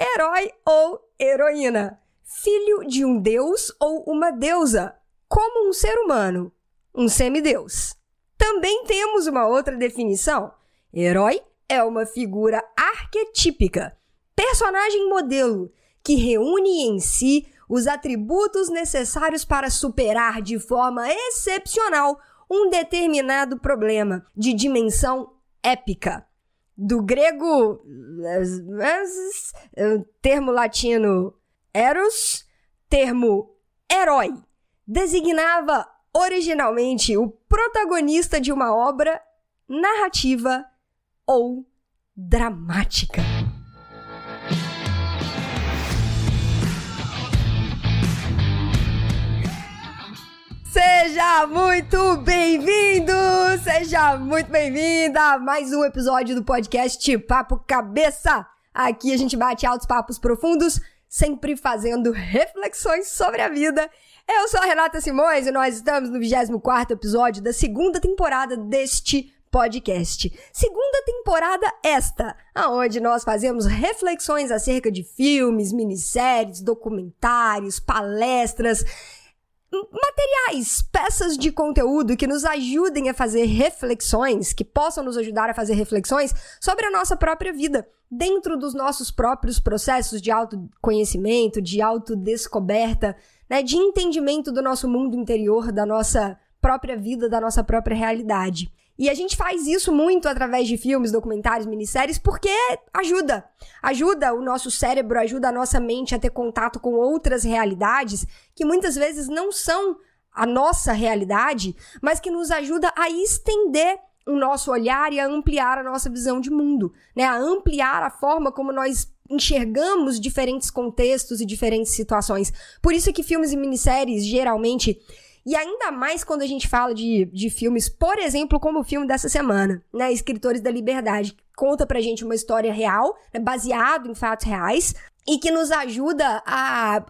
herói ou heroína, filho de um deus ou uma deusa, como um ser humano, um semideus. Também temos uma outra definição. Herói é uma figura arquetípica, personagem modelo, que reúne em si os atributos necessários para superar de forma excepcional um determinado problema de dimensão épica. Do grego, termo latino eros, termo herói, designava originalmente o protagonista de uma obra narrativa ou dramática. Seja muito bem-vindo, seja muito bem-vinda a mais um episódio do podcast Papo Cabeça. Aqui a gente bate altos papos profundos, sempre fazendo reflexões sobre a vida. Eu sou a Renata Simões e nós estamos no 24 episódio da segunda temporada deste podcast. Segunda temporada esta, aonde nós fazemos reflexões acerca de filmes, minisséries, documentários, palestras, materiais, peças de conteúdo que nos ajudem a fazer reflexões, que possam nos ajudar a fazer reflexões sobre a nossa própria vida, dentro dos nossos próprios processos de autoconhecimento, de autodescoberta, né, de entendimento do nosso mundo interior, da nossa própria vida, da nossa própria realidade. E a gente faz isso muito através de filmes, documentários, minisséries, porque ajuda. Ajuda o nosso cérebro, ajuda a nossa mente a ter contato com outras realidades que muitas vezes não são a nossa realidade, mas que nos ajuda a estender o nosso olhar e a ampliar a nossa visão de mundo, né? A ampliar a forma como nós enxergamos diferentes contextos e diferentes situações. Por isso que filmes e minisséries geralmente e ainda mais quando a gente fala de, de filmes, por exemplo, como o filme dessa semana, né? Escritores da Liberdade, que conta pra gente uma história real, né? baseado em fatos reais, e que nos ajuda a,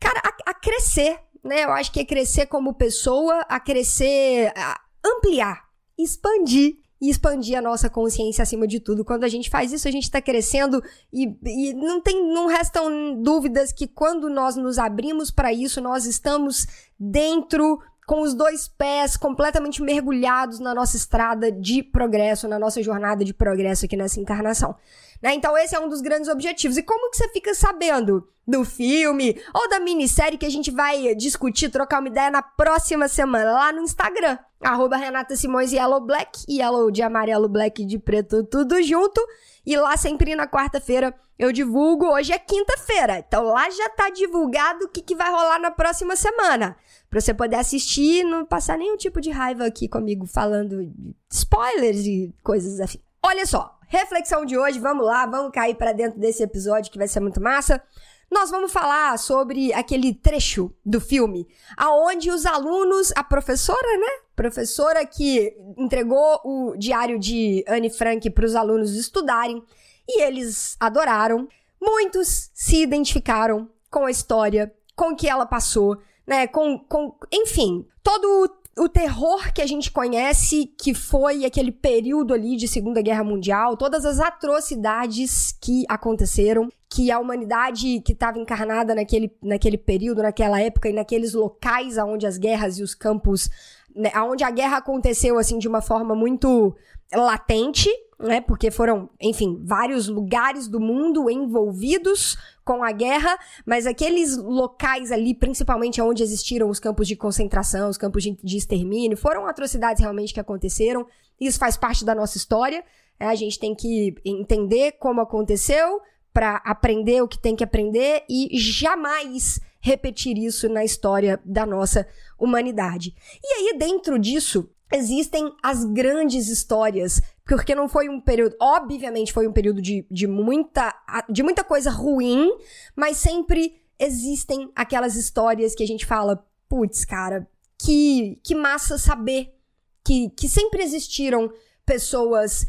cara, a, a crescer, né? Eu acho que é crescer como pessoa, a crescer, a ampliar, expandir e expandir a nossa consciência acima de tudo. Quando a gente faz isso, a gente está crescendo e, e, não tem, não restam dúvidas que quando nós nos abrimos para isso, nós estamos dentro com os dois pés completamente mergulhados na nossa estrada de progresso, na nossa jornada de progresso aqui nessa encarnação. Né? Então esse é um dos grandes objetivos. E como que você fica sabendo do filme ou da minissérie que a gente vai discutir, trocar uma ideia na próxima semana lá no Instagram? Arroba Renata Simões Yellow Black, Yellow de amarelo, Black de preto, tudo junto. E lá sempre na quarta-feira eu divulgo. Hoje é quinta-feira, então lá já tá divulgado o que, que vai rolar na próxima semana. Pra você poder assistir e não passar nenhum tipo de raiva aqui comigo falando spoilers e coisas assim. Olha só, reflexão de hoje, vamos lá, vamos cair para dentro desse episódio que vai ser muito massa. Nós vamos falar sobre aquele trecho do filme aonde os alunos, a professora, né? Professora que entregou o diário de Anne Frank para os alunos estudarem e eles adoraram. Muitos se identificaram com a história, com o que ela passou, né? Com, com enfim, todo o terror que a gente conhece, que foi aquele período ali de Segunda Guerra Mundial, todas as atrocidades que aconteceram, que a humanidade que estava encarnada naquele, naquele período, naquela época e naqueles locais aonde as guerras e os campos, né, aonde a guerra aconteceu assim de uma forma muito latente, né? Porque foram, enfim, vários lugares do mundo envolvidos com a guerra, mas aqueles locais ali, principalmente onde existiram os campos de concentração, os campos de, extermínio, foram atrocidades realmente que aconteceram. Isso faz parte da nossa história. Né? A gente tem que entender como aconteceu para aprender o que tem que aprender e jamais repetir isso na história da nossa humanidade. E aí, dentro disso, existem as grandes histórias, porque não foi um período, obviamente foi um período de, de, muita, de muita coisa ruim, mas sempre existem aquelas histórias que a gente fala, putz, cara, que, que massa saber que, que sempre existiram pessoas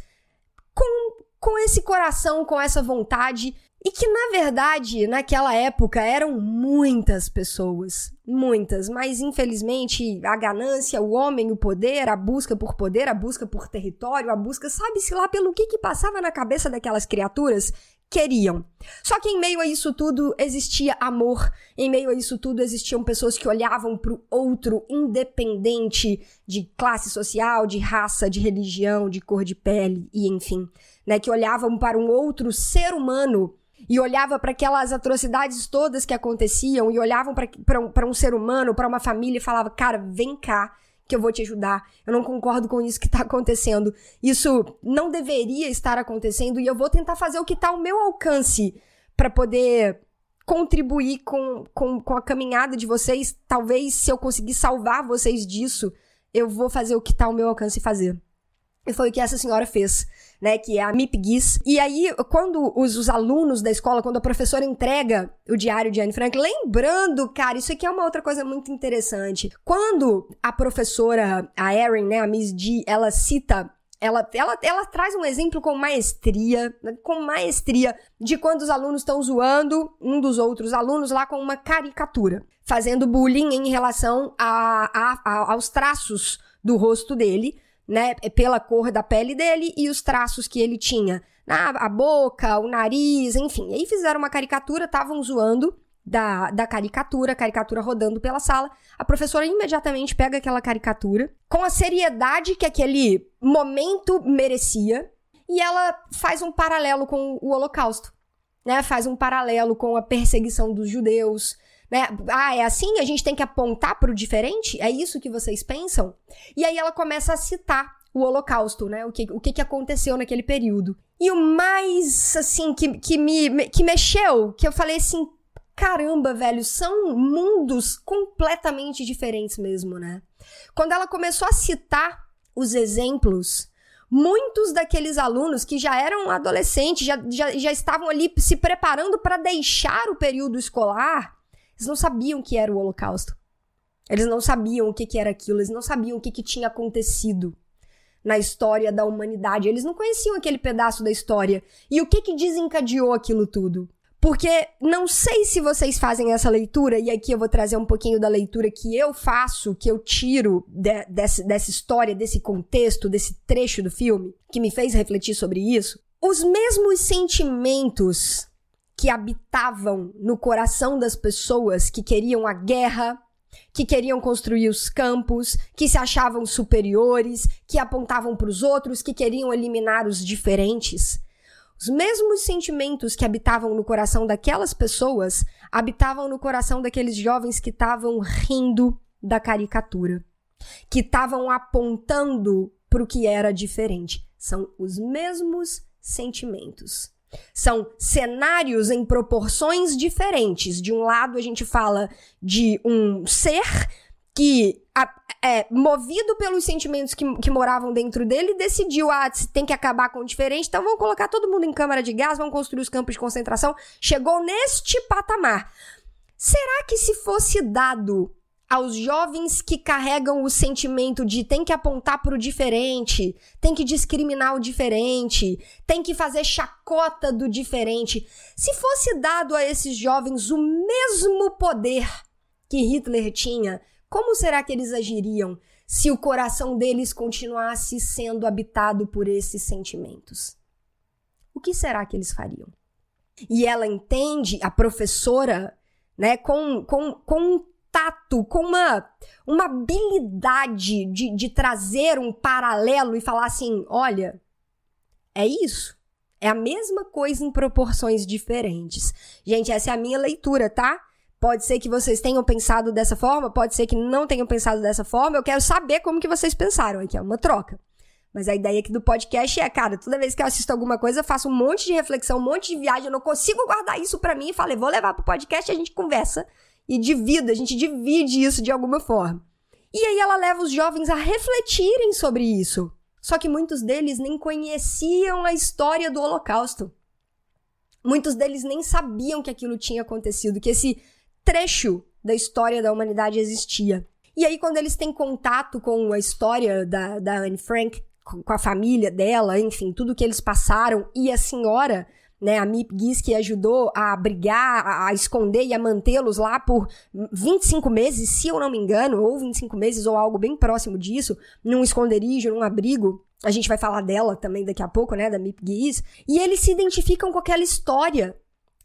com, com esse coração, com essa vontade e que, na verdade, naquela época eram muitas pessoas. Muitas. Mas, infelizmente, a ganância, o homem, o poder, a busca por poder, a busca por território, a busca, sabe-se lá pelo que que passava na cabeça daquelas criaturas queriam. Só que em meio a isso tudo existia amor, em meio a isso tudo existiam pessoas que olhavam para o outro, independente de classe social, de raça, de religião, de cor de pele e enfim, né, que olhavam para um outro ser humano e olhava para aquelas atrocidades todas que aconteciam e olhavam para um, um ser humano, para uma família e falava: "Cara, vem cá, que eu vou te ajudar. Eu não concordo com isso que está acontecendo. Isso não deveria estar acontecendo e eu vou tentar fazer o que está ao meu alcance para poder contribuir com, com, com a caminhada de vocês. Talvez, se eu conseguir salvar vocês disso, eu vou fazer o que está ao meu alcance fazer. E foi o que essa senhora fez, né? Que é a MIP GIS. E aí, quando os, os, alunos da escola, quando a professora entrega o diário de Anne Frank, lembrando, cara, isso aqui é uma outra coisa muito interessante. Quando a professora, a Erin, né, a Miss D, ela cita ela, ela, ela traz um exemplo com maestria, com maestria, de quando os alunos estão zoando um dos outros alunos lá com uma caricatura, fazendo bullying em relação a, a, a aos traços do rosto dele né, pela cor da pele dele e os traços que ele tinha na a boca, o nariz, enfim. Aí fizeram uma caricatura, estavam zoando da, da caricatura, caricatura rodando pela sala. A professora imediatamente pega aquela caricatura com a seriedade que aquele momento merecia e ela faz um paralelo com o Holocausto, né? Faz um paralelo com a perseguição dos judeus, né? Ah, é assim? A gente tem que apontar para o diferente? É isso que vocês pensam? E aí ela começa a citar o Holocausto, né? O que, o que, que aconteceu naquele período. E o mais, assim, que, que me que mexeu, que eu falei assim, caramba, velho, são mundos completamente diferentes mesmo, né? Quando ela começou a citar os exemplos, muitos daqueles alunos que já eram adolescentes, já, já, já estavam ali se preparando para deixar o período escolar, eles não sabiam o que era o Holocausto. Eles não sabiam o que, que era aquilo, eles não sabiam o que, que tinha acontecido na história da humanidade. Eles não conheciam aquele pedaço da história. E o que, que desencadeou aquilo tudo? Porque não sei se vocês fazem essa leitura, e aqui eu vou trazer um pouquinho da leitura que eu faço, que eu tiro de, dessa, dessa história, desse contexto, desse trecho do filme, que me fez refletir sobre isso. Os mesmos sentimentos que habitavam no coração das pessoas que queriam a guerra, que queriam construir os campos, que se achavam superiores, que apontavam para os outros, que queriam eliminar os diferentes. Os mesmos sentimentos que habitavam no coração daquelas pessoas habitavam no coração daqueles jovens que estavam rindo da caricatura, que estavam apontando para o que era diferente. São os mesmos sentimentos. São cenários em proporções diferentes. De um lado, a gente fala de um ser que, é, movido pelos sentimentos que, que moravam dentro dele, decidiu: ah, tem que acabar com o diferente, então vamos colocar todo mundo em câmara de gás, vamos construir os campos de concentração. Chegou neste patamar. Será que se fosse dado aos jovens que carregam o sentimento de tem que apontar para o diferente, tem que discriminar o diferente, tem que fazer chacota do diferente. Se fosse dado a esses jovens o mesmo poder que Hitler tinha, como será que eles agiriam se o coração deles continuasse sendo habitado por esses sentimentos? O que será que eles fariam? E ela entende, a professora, né, com, com, com tato, com uma, uma habilidade de, de trazer um paralelo e falar assim: olha, é isso. É a mesma coisa em proporções diferentes. Gente, essa é a minha leitura, tá? Pode ser que vocês tenham pensado dessa forma, pode ser que não tenham pensado dessa forma. Eu quero saber como que vocês pensaram. Aqui é uma troca. Mas a ideia aqui do podcast é, cara, toda vez que eu assisto alguma coisa, eu faço um monte de reflexão, um monte de viagem, eu não consigo guardar isso para mim e falei, vou levar pro podcast e a gente conversa e divida, a gente divide isso de alguma forma. E aí ela leva os jovens a refletirem sobre isso. Só que muitos deles nem conheciam a história do Holocausto. Muitos deles nem sabiam que aquilo tinha acontecido, que esse trecho da história da humanidade existia. E aí, quando eles têm contato com a história da, da Anne Frank, com a família dela, enfim, tudo que eles passaram, e a senhora né? A Mip Giske ajudou a abrigar, a, esconder e a mantê-los lá por 25 meses, se eu não me engano, ou 25 meses, ou algo bem próximo disso, num esconderijo, num abrigo. A gente vai falar dela também daqui a pouco, né, da Mip Geese. E eles se identificam com aquela história.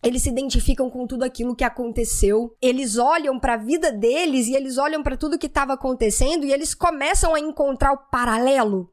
Eles se identificam com tudo aquilo que aconteceu. Eles olham para a vida deles e eles olham para tudo que estava acontecendo e eles começam a encontrar o paralelo.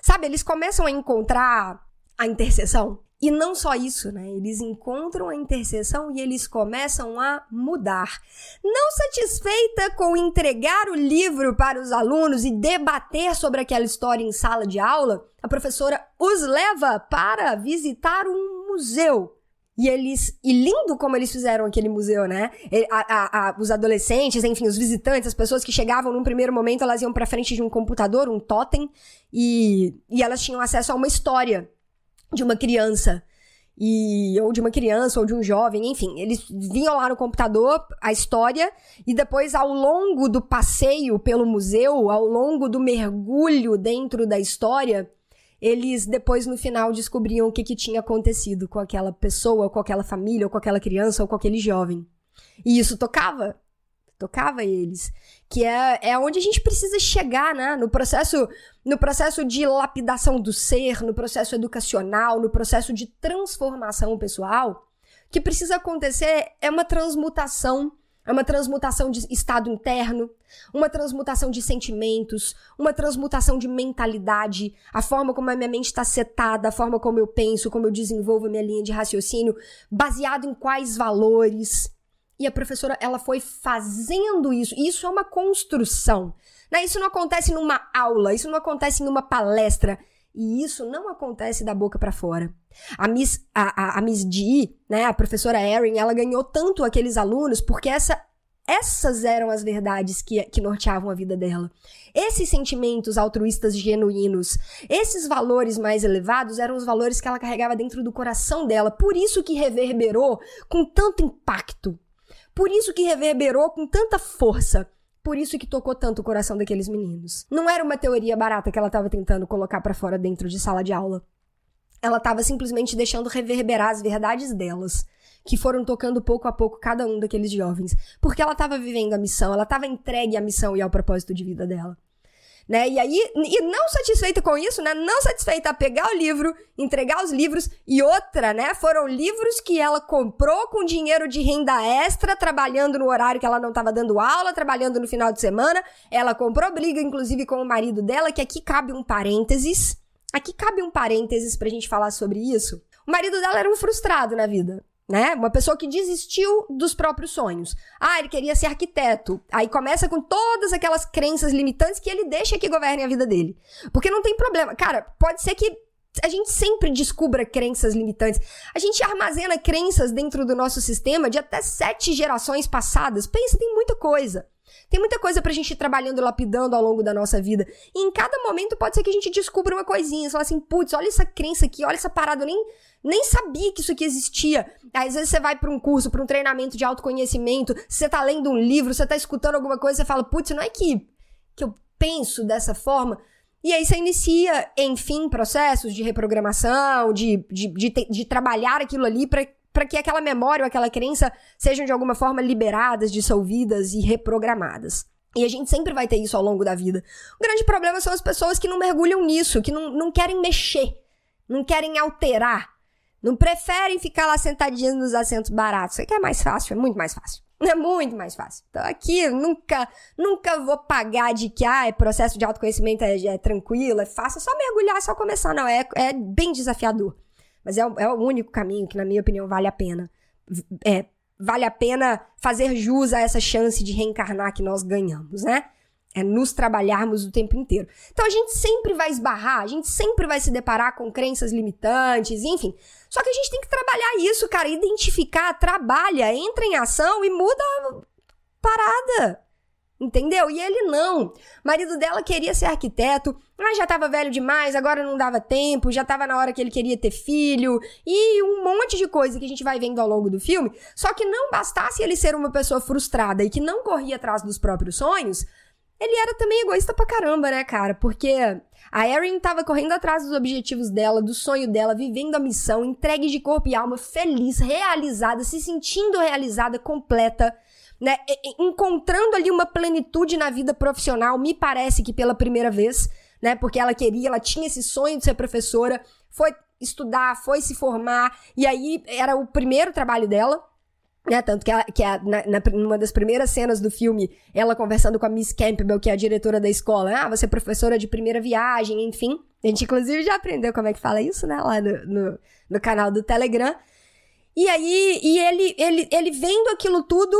Sabe, eles começam a encontrar a interseção. E não só isso, né? Eles encontram a interseção e eles começam a mudar. Não satisfeita com entregar o livro para os alunos e debater sobre aquela história em sala de aula, a professora os leva para visitar um museu. E eles. E lindo como eles fizeram aquele museu, né? A, a, a, os adolescentes, enfim, os visitantes, as pessoas que chegavam num primeiro momento, elas iam para frente de um computador, um totem, e, e elas tinham acesso a uma história de uma criança. E ou de uma criança ou de um jovem, enfim, eles vinham lá no computador a história e depois ao longo do passeio pelo museu, ao longo do mergulho dentro da história, eles depois no final descobriam o que, que tinha acontecido com aquela pessoa, com aquela família, ou com aquela criança, ou com aquele jovem. E isso tocava tocava eles, que é, é onde a gente precisa chegar, né? No processo, no processo de lapidação do ser, no processo educacional, no processo de transformação pessoal, que precisa acontecer é uma transmutação, é uma transmutação de estado interno, uma transmutação de sentimentos, uma transmutação de mentalidade, a forma como a minha mente está setada, a forma como eu penso, como eu desenvolvo a minha linha de raciocínio, baseado em quais valores. E a professora, ela foi fazendo isso. Isso é uma construção. Né? Isso não acontece numa aula, isso não acontece em uma palestra. E isso não acontece da boca para fora. A Miss, a, a, a Miss né, a professora Erin, ela ganhou tanto aqueles alunos porque essa, essas eram as verdades que, que norteavam a vida dela. Esses sentimentos altruístas genuínos, esses valores mais elevados eram os valores que ela carregava dentro do coração dela. Por isso que reverberou com tanto impacto por isso que reverberou com tanta força. Por isso que tocou tanto o coração daqueles meninos. Não era uma teoria barata que ela estava tentando colocar para fora dentro de sala de aula. Ela estava simplesmente deixando reverberar as verdades delas, que foram tocando pouco a pouco cada um daqueles jovens, porque ela estava vivendo a missão, ela estava entregue à missão e ao propósito de vida dela né? E aí, e não satisfeita com isso, né? Não satisfeita a pegar o livro, entregar os livros e outra, né? Foram livros que ela comprou com dinheiro de renda extra, trabalhando no horário que ela não estava dando aula, trabalhando no final de semana. Ela comprou briga, inclusive, com o marido dela, que aqui cabe um parênteses. Aqui cabe um parênteses pra gente falar sobre isso. O marido dela era um frustrado na vida né? Uma pessoa que desistiu dos próprios sonhos. Ah, ele queria ser arquiteto. Aí começa com todas aquelas crenças limitantes que ele deixa que governem a vida dele. Porque não tem problema. Cara, pode ser que a gente sempre descubra crenças limitantes. A gente armazena crenças dentro do nosso sistema de até sete gerações passadas. Pensa, tem muita coisa. Tem muita coisa pra gente ir trabalhando lapidando ao longo da nossa vida. E em cada momento pode ser que a gente descubra uma coisinha. Você fala assim, putz, olha essa crença aqui, olha essa parada, eu nem nem sabia que isso aqui existia. Às vezes você vai para um curso, para um treinamento de autoconhecimento, você tá lendo um livro, você tá escutando alguma coisa, você fala, putz, não é que, que eu penso dessa forma. E aí você inicia, enfim, processos de reprogramação, de, de, de, de trabalhar aquilo ali para que aquela memória ou aquela crença sejam de alguma forma liberadas, dissolvidas e reprogramadas. E a gente sempre vai ter isso ao longo da vida. O grande problema são as pessoas que não mergulham nisso, que não, não querem mexer, não querem alterar, não preferem ficar lá sentadinhos nos assentos baratos. Isso aqui é mais fácil, é muito mais fácil. É muito mais fácil. Então aqui nunca, nunca vou pagar de que ah, é processo de autoconhecimento é, é tranquilo, é fácil, é só mergulhar, é só começar. Não, é, é bem desafiador. Mas é, é o único caminho que, na minha opinião, vale a pena. É, vale a pena fazer jus a essa chance de reencarnar que nós ganhamos, né? É nos trabalharmos o tempo inteiro. Então a gente sempre vai esbarrar, a gente sempre vai se deparar com crenças limitantes, enfim. Só que a gente tem que trabalhar isso, cara, identificar, trabalha, entra em ação e muda a parada. Entendeu? E ele não. Marido dela queria ser arquiteto, mas já tava velho demais, agora não dava tempo, já tava na hora que ele queria ter filho, e um monte de coisa que a gente vai vendo ao longo do filme. Só que não bastasse ele ser uma pessoa frustrada e que não corria atrás dos próprios sonhos, ele era também egoísta pra caramba, né, cara? Porque a Erin tava correndo atrás dos objetivos dela, do sonho dela, vivendo a missão, entregue de corpo e alma, feliz, realizada, se sentindo realizada, completa, né? Encontrando ali uma plenitude na vida profissional, me parece que pela primeira vez. né? Porque ela queria, ela tinha esse sonho de ser professora, foi estudar, foi se formar, e aí era o primeiro trabalho dela. Né, tanto que, que a, na, na, numa das primeiras cenas do filme, ela conversando com a Miss Campbell, que é a diretora da escola. Ah, você é professora de primeira viagem, enfim. A gente, inclusive, já aprendeu como é que fala isso, né? Lá no, no, no canal do Telegram. E aí, e ele, ele, ele vendo aquilo tudo,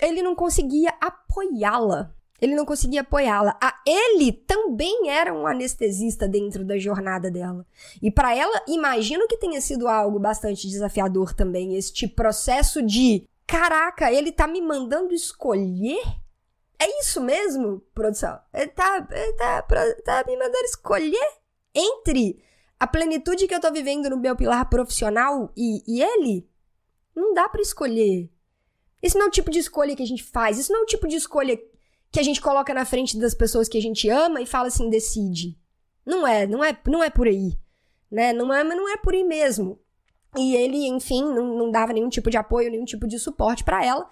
ele não conseguia apoiá-la. Ele não conseguia apoiá-la. Ele também era um anestesista dentro da jornada dela. E para ela, imagino que tenha sido algo bastante desafiador também, este processo de caraca, ele tá me mandando escolher? É isso mesmo, produção? Ele tá, ele tá, tá me mandando escolher entre a plenitude que eu tô vivendo no meu pilar profissional e, e ele? Não dá para escolher. Esse não é o tipo de escolha que a gente faz. Isso não é o tipo de escolha que a gente coloca na frente das pessoas que a gente ama e fala assim, decide. Não é, não é, não é por aí, né? Não é, não é por aí mesmo. E ele, enfim, não, não dava nenhum tipo de apoio, nenhum tipo de suporte para ela.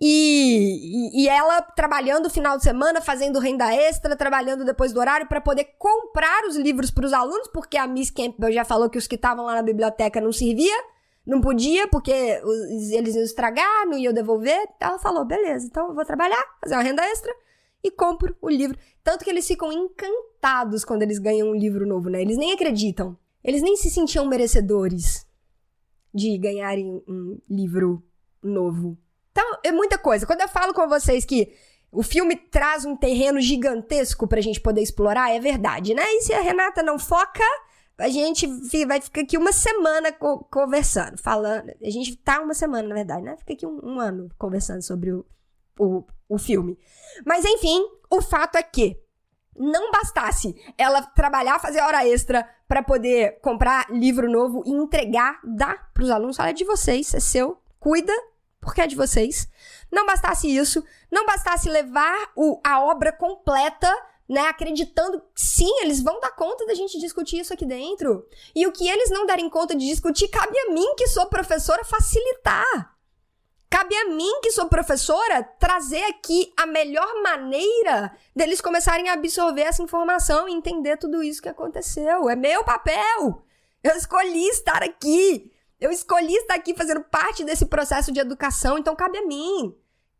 E, e, e, ela trabalhando o final de semana, fazendo renda extra, trabalhando depois do horário para poder comprar os livros para os alunos, porque a Miss Campbell já falou que os que estavam lá na biblioteca não servia, não podia, porque eles iam estragar, não iam devolver. Ela falou: beleza, então eu vou trabalhar, fazer uma renda extra e compro o livro. Tanto que eles ficam encantados quando eles ganham um livro novo, né? Eles nem acreditam. Eles nem se sentiam merecedores de ganharem um livro novo. Então, é muita coisa. Quando eu falo com vocês que o filme traz um terreno gigantesco pra gente poder explorar, é verdade, né? E se a Renata não foca, a gente vai ficar aqui uma semana co conversando, falando. A gente tá uma semana, na verdade, né? Fica aqui um, um ano conversando sobre o, o, o filme. Mas enfim, o fato é que não bastasse ela trabalhar, fazer hora extra para poder comprar livro novo e entregar, dar pros alunos, olha, é de vocês, é seu, cuida, porque é de vocês. Não bastasse isso, não bastasse levar o, a obra completa né, acreditando que sim, eles vão dar conta da gente discutir isso aqui dentro. E o que eles não darem conta de discutir, cabe a mim, que sou professora, facilitar. Cabe a mim, que sou professora, trazer aqui a melhor maneira deles começarem a absorver essa informação e entender tudo isso que aconteceu. É meu papel. Eu escolhi estar aqui. Eu escolhi estar aqui fazendo parte desse processo de educação, então cabe a mim.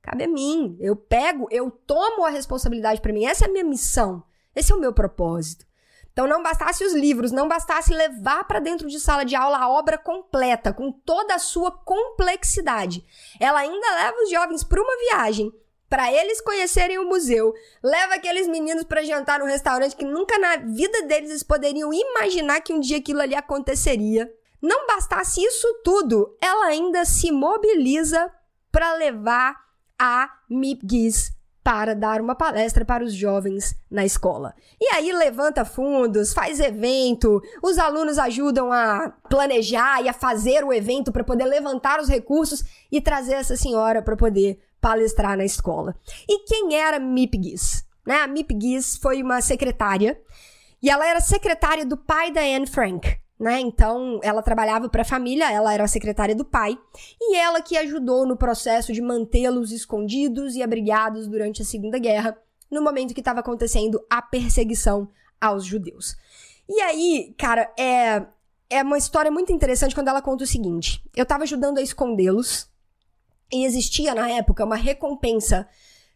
Cabe a mim. Eu pego, eu tomo a responsabilidade para mim. Essa é a minha missão. Esse é o meu propósito. Então não bastasse os livros, não bastasse levar para dentro de sala de aula a obra completa, com toda a sua complexidade. Ela ainda leva os jovens para uma viagem, para eles conhecerem o museu, leva aqueles meninos para jantar no restaurante que nunca na vida deles eles poderiam imaginar que um dia aquilo ali aconteceria. Não bastasse isso tudo, ela ainda se mobiliza para levar a MIPGIS para dar uma palestra para os jovens na escola. E aí levanta fundos, faz evento, os alunos ajudam a planejar e a fazer o evento para poder levantar os recursos e trazer essa senhora para poder palestrar na escola. E quem era MIPGIS? Né? A MIPGIS foi uma secretária e ela era secretária do pai da Anne Frank né? Então, ela trabalhava para a família, ela era a secretária do pai, e ela que ajudou no processo de mantê-los escondidos e abrigados durante a Segunda Guerra, no momento que estava acontecendo a perseguição aos judeus. E aí, cara, é é uma história muito interessante quando ela conta o seguinte: eu estava ajudando a escondê-los e existia na época uma recompensa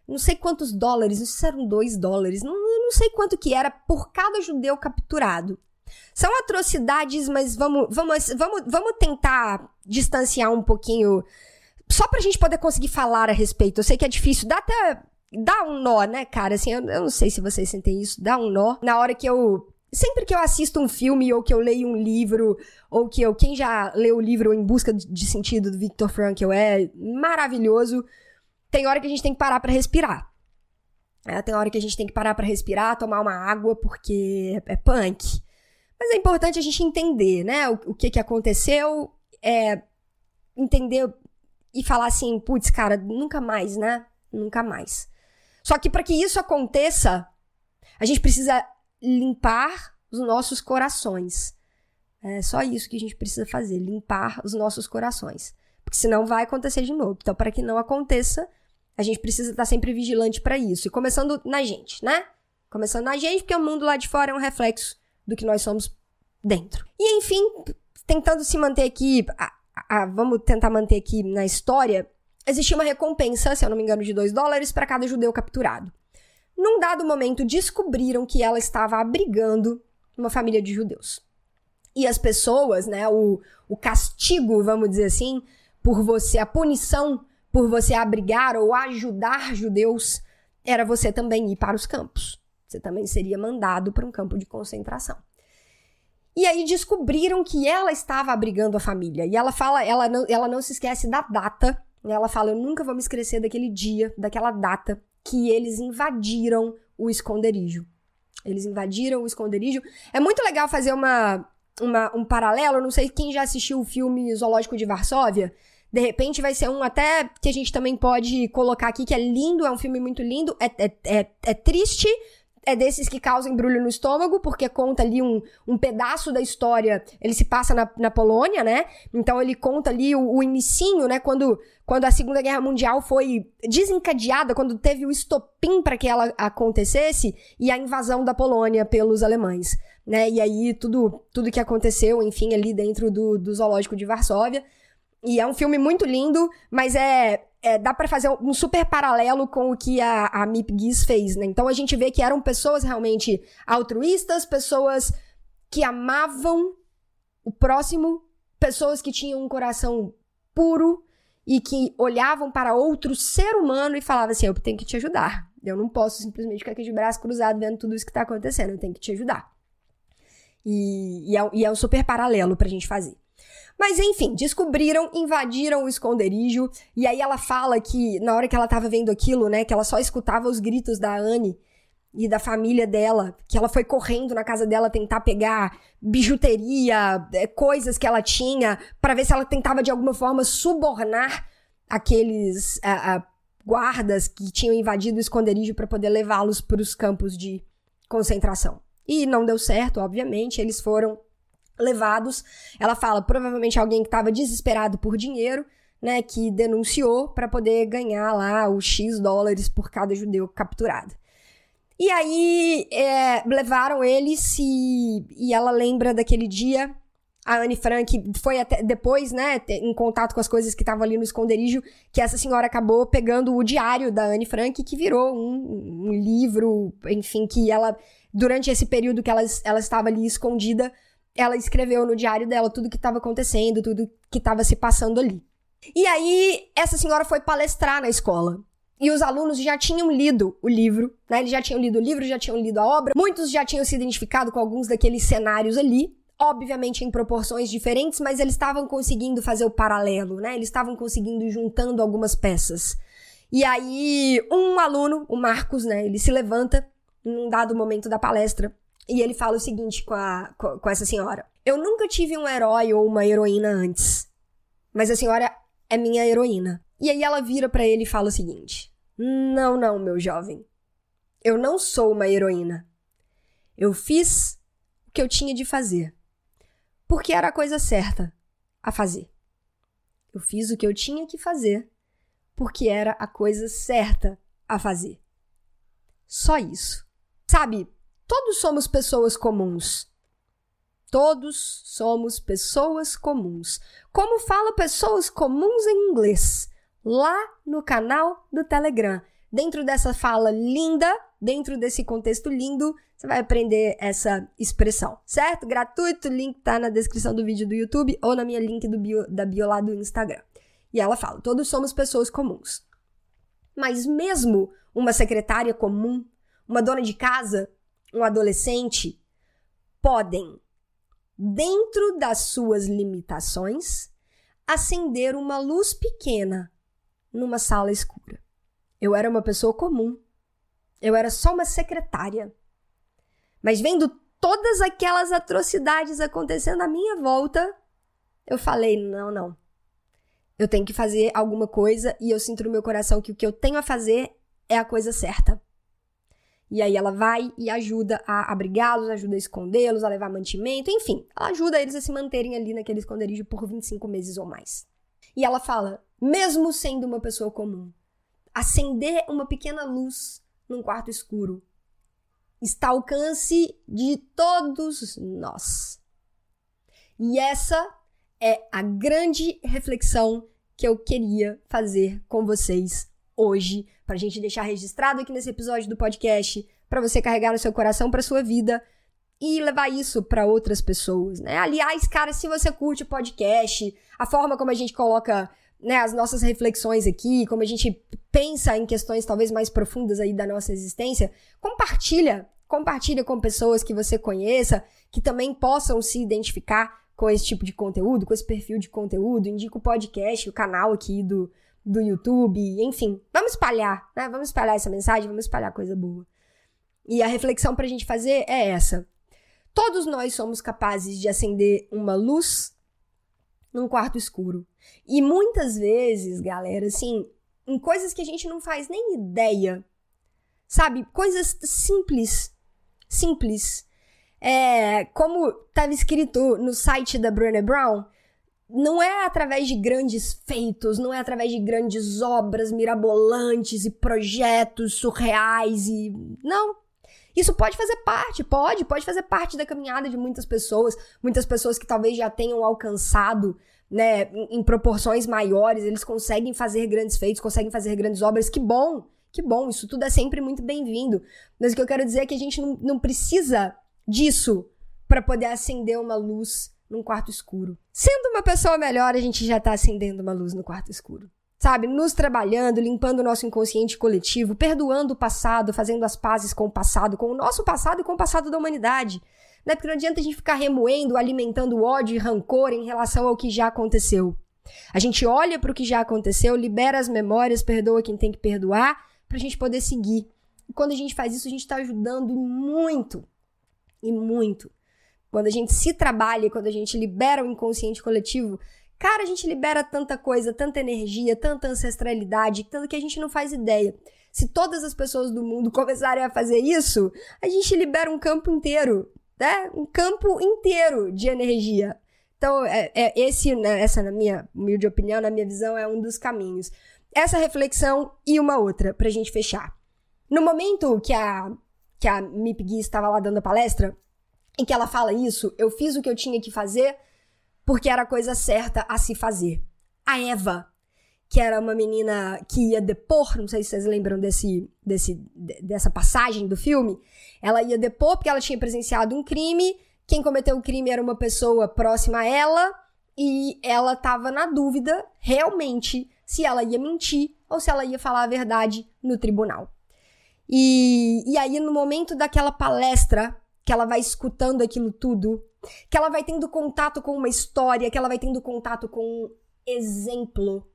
não sei quantos dólares, não sei se eram dois dólares, não, não sei quanto que era por cada judeu capturado. São atrocidades, mas vamos, vamos, vamos, vamos tentar distanciar um pouquinho. Só pra gente poder conseguir falar a respeito. Eu sei que é difícil, dá até. Dá um nó, né, cara? Assim, eu, eu não sei se vocês sentem isso, dá um nó. Na hora que eu sempre que eu assisto um filme ou que eu leio um livro ou que eu quem já leu o livro Em Busca de Sentido do Viktor Frankl é maravilhoso. Tem hora que a gente tem que parar para respirar. É, tem hora que a gente tem que parar para respirar, tomar uma água porque é, é punk. Mas é importante a gente entender, né? O, o que, que aconteceu, é, entender e falar assim, putz, cara, nunca mais, né? Nunca mais. Só que para que isso aconteça, a gente precisa limpar os nossos corações. É só isso que a gente precisa fazer, limpar os nossos corações. Porque senão vai acontecer de novo. Então, para que não aconteça, a gente precisa estar sempre vigilante para isso. E começando na gente, né? Começando na gente, porque o mundo lá de fora é um reflexo do que nós somos dentro. E enfim, tentando se manter aqui, a, a, vamos tentar manter aqui na história, existia uma recompensa, se eu não me engano, de 2 dólares para cada judeu capturado. Num dado momento, descobriram que ela estava abrigando uma família de judeus. E as pessoas, né, o, o castigo, vamos dizer assim, por você, a punição por você abrigar ou ajudar judeus, era você também ir para os campos. Você também seria mandado para um campo de concentração. E aí descobriram que ela estava abrigando a família. E ela fala, ela não, ela não se esquece da data. Ela fala: Eu nunca vou me esquecer daquele dia, daquela data que eles invadiram o esconderijo. Eles invadiram o esconderijo. É muito legal fazer uma, uma, um paralelo. Não sei quem já assistiu o filme Zoológico de Varsóvia. De repente vai ser um até que a gente também pode colocar aqui, que é lindo, é um filme muito lindo. É, é, é, é triste, é desses que causam embrulho no estômago, porque conta ali um, um pedaço da história. Ele se passa na, na Polônia, né? Então ele conta ali o, o inicinho, né? Quando, quando a Segunda Guerra Mundial foi desencadeada, quando teve o estopim para que ela acontecesse e a invasão da Polônia pelos alemães, né? E aí tudo, tudo que aconteceu, enfim, ali dentro do, do zoológico de Varsóvia. E é um filme muito lindo, mas é, é dá para fazer um super paralelo com o que a, a Mip Giz fez, né? Então a gente vê que eram pessoas realmente altruístas, pessoas que amavam o próximo, pessoas que tinham um coração puro e que olhavam para outro ser humano e falavam assim: eu tenho que te ajudar. Eu não posso simplesmente ficar aqui de braço cruzado vendo tudo isso que tá acontecendo, eu tenho que te ajudar. E, e, é, e é um super paralelo pra gente fazer. Mas enfim, descobriram, invadiram o esconderijo, e aí ela fala que na hora que ela tava vendo aquilo, né, que ela só escutava os gritos da Anne e da família dela, que ela foi correndo na casa dela tentar pegar bijuteria, é, coisas que ela tinha, para ver se ela tentava de alguma forma subornar aqueles uh, guardas que tinham invadido o esconderijo para poder levá-los para os campos de concentração. E não deu certo, obviamente, eles foram levados. Ela fala, provavelmente alguém que estava desesperado por dinheiro, né, que denunciou para poder ganhar lá os X dólares por cada judeu capturado. E aí é, levaram eles e, e ela lembra daquele dia. A Anne Frank foi até depois, né, em contato com as coisas que estavam ali no esconderijo, que essa senhora acabou pegando o diário da Anne Frank, que virou um, um livro, enfim, que ela, durante esse período que ela, ela estava ali escondida, ela escreveu no diário dela tudo que estava acontecendo, tudo que estava se passando ali. E aí, essa senhora foi palestrar na escola. E os alunos já tinham lido o livro, né? Eles já tinham lido o livro, já tinham lido a obra. Muitos já tinham se identificado com alguns daqueles cenários ali. Obviamente em proporções diferentes, mas eles estavam conseguindo fazer o paralelo, né? Eles estavam conseguindo juntando algumas peças. E aí, um aluno, o Marcos, né? Ele se levanta num dado momento da palestra e ele fala o seguinte com, a, com essa senhora: Eu nunca tive um herói ou uma heroína antes, mas a senhora é minha heroína. E aí ela vira para ele e fala o seguinte: Não, não, meu jovem. Eu não sou uma heroína. Eu fiz o que eu tinha de fazer, porque era a coisa certa a fazer. Eu fiz o que eu tinha que fazer, porque era a coisa certa a fazer. Só isso. Sabe, Todos somos pessoas comuns. Todos somos pessoas comuns. Como fala pessoas comuns em inglês? Lá no canal do Telegram. Dentro dessa fala linda, dentro desse contexto lindo, você vai aprender essa expressão, certo? Gratuito, link tá na descrição do vídeo do YouTube ou na minha link bio, da bio lá do Instagram. E ela fala: todos somos pessoas comuns. Mas mesmo uma secretária comum, uma dona de casa um adolescente podem, dentro das suas limitações, acender uma luz pequena numa sala escura. Eu era uma pessoa comum. Eu era só uma secretária. Mas vendo todas aquelas atrocidades acontecendo à minha volta, eu falei: não, não. Eu tenho que fazer alguma coisa e eu sinto no meu coração que o que eu tenho a fazer é a coisa certa. E aí ela vai e ajuda a abrigá-los, ajuda a escondê-los, a levar mantimento, enfim, ela ajuda eles a se manterem ali naquele esconderijo por 25 meses ou mais. E ela fala, mesmo sendo uma pessoa comum, acender uma pequena luz num quarto escuro está ao alcance de todos nós. E essa é a grande reflexão que eu queria fazer com vocês hoje, para a gente deixar registrado aqui nesse episódio do podcast, para você carregar no seu coração para sua vida e levar isso para outras pessoas, né? Aliás, cara, se você curte podcast, a forma como a gente coloca né, as nossas reflexões aqui, como a gente pensa em questões talvez mais profundas aí da nossa existência, compartilha, compartilha com pessoas que você conheça, que também possam se identificar com esse tipo de conteúdo, com esse perfil de conteúdo, indica o podcast, o canal aqui do, do YouTube, enfim, vamos espalhar, né? Vamos espalhar essa mensagem, vamos espalhar coisa boa. E a reflexão pra gente fazer é essa. Todos nós somos capazes de acender uma luz num quarto escuro. E muitas vezes, galera, assim, em coisas que a gente não faz nem ideia, sabe? Coisas simples, simples. É, como estava escrito no site da Brené Brown, não é através de grandes feitos, não é através de grandes obras mirabolantes e projetos surreais e. Não. Isso pode fazer parte, pode, pode fazer parte da caminhada de muitas pessoas, muitas pessoas que talvez já tenham alcançado, né, em proporções maiores, eles conseguem fazer grandes feitos, conseguem fazer grandes obras, que bom, que bom, isso tudo é sempre muito bem-vindo. Mas o que eu quero dizer é que a gente não, não precisa disso para poder acender uma luz num quarto escuro. Sendo uma pessoa melhor, a gente já tá acendendo uma luz no quarto escuro sabe? Nos trabalhando, limpando o nosso inconsciente coletivo, perdoando o passado, fazendo as pazes com o passado, com o nosso passado e com o passado da humanidade. Né? Porque não adianta a gente ficar remoendo, alimentando ódio e rancor em relação ao que já aconteceu. A gente olha para o que já aconteceu, libera as memórias, perdoa quem tem que perdoar, para a gente poder seguir. E quando a gente faz isso, a gente está ajudando muito. E muito. Quando a gente se trabalha, quando a gente libera o inconsciente coletivo, Cara, a gente libera tanta coisa, tanta energia, tanta ancestralidade, tanto que a gente não faz ideia. Se todas as pessoas do mundo começarem a fazer isso, a gente libera um campo inteiro, né? Um campo inteiro de energia. Então, é, é esse, né, essa, na minha humilde opinião, na minha visão, é um dos caminhos. Essa reflexão e uma outra, pra gente fechar. No momento que a, que a Mip Gui estava lá dando a palestra, em que ela fala isso, eu fiz o que eu tinha que fazer porque era a coisa certa a se fazer. A Eva, que era uma menina que ia depor, não sei se vocês lembram desse, desse, dessa passagem do filme, ela ia depor porque ela tinha presenciado um crime, quem cometeu o crime era uma pessoa próxima a ela, e ela estava na dúvida, realmente, se ela ia mentir ou se ela ia falar a verdade no tribunal. E, e aí, no momento daquela palestra, que ela vai escutando aquilo tudo, que ela vai tendo contato com uma história, que ela vai tendo contato com um exemplo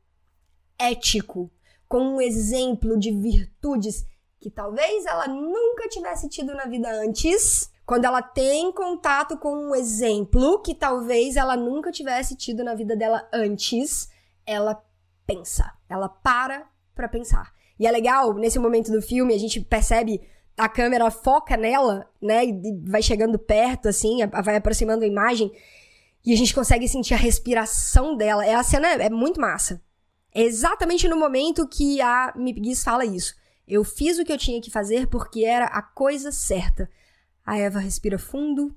ético, com um exemplo de virtudes que talvez ela nunca tivesse tido na vida antes. Quando ela tem contato com um exemplo que talvez ela nunca tivesse tido na vida dela antes, ela pensa, ela para para pensar. E é legal, nesse momento do filme, a gente percebe a câmera foca nela, né? E vai chegando perto, assim, vai aproximando a imagem. E a gente consegue sentir a respiração dela. É, a cena é, muito massa. É exatamente no momento que a Mip fala isso. Eu fiz o que eu tinha que fazer porque era a coisa certa. A Eva respira fundo,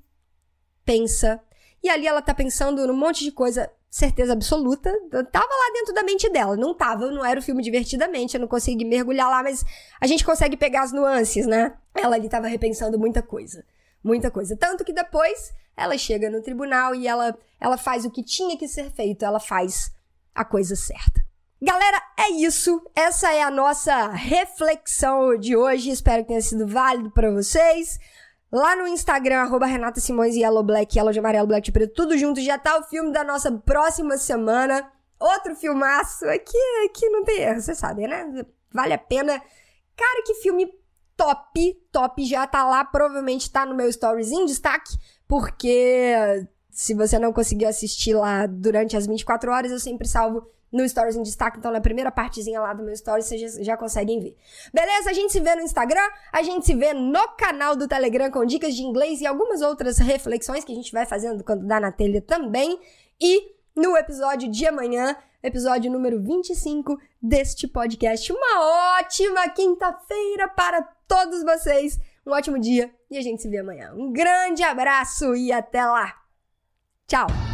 pensa. E ali ela tá pensando num monte de coisa certeza absoluta. tava lá dentro da mente dela. Não tava, não era o filme divertidamente, eu não consegui mergulhar lá, mas a gente consegue pegar as nuances, né? Ela ali tava repensando muita coisa. Muita coisa. Tanto que depois ela chega no tribunal e ela, ela faz o que tinha que ser feito, ela faz a coisa certa. Galera, é isso. Essa é a nossa reflexão de hoje. Espero que tenha sido válido para vocês. Lá no Instagram, arroba Renata Simões e Yellow Black, Yellow de amarelo, Black de preto, tudo junto. Já tá o filme da nossa próxima semana. Outro filmaço. Aqui, aqui não tem erro, vocês sabem, né? Vale a pena. Cara, que filme top, top. Já tá lá, provavelmente tá no meu stories em destaque, porque se você não conseguiu assistir lá durante as 24 horas, eu sempre salvo no Stories em destaque. Então, na primeira partezinha lá do meu Stories, vocês já, já conseguem ver. Beleza? A gente se vê no Instagram, a gente se vê no canal do Telegram com dicas de inglês e algumas outras reflexões que a gente vai fazendo quando dá na telha também. E no episódio de amanhã, episódio número 25 deste podcast. Uma ótima quinta-feira para todos vocês. Um ótimo dia e a gente se vê amanhã. Um grande abraço e até lá. Tchau.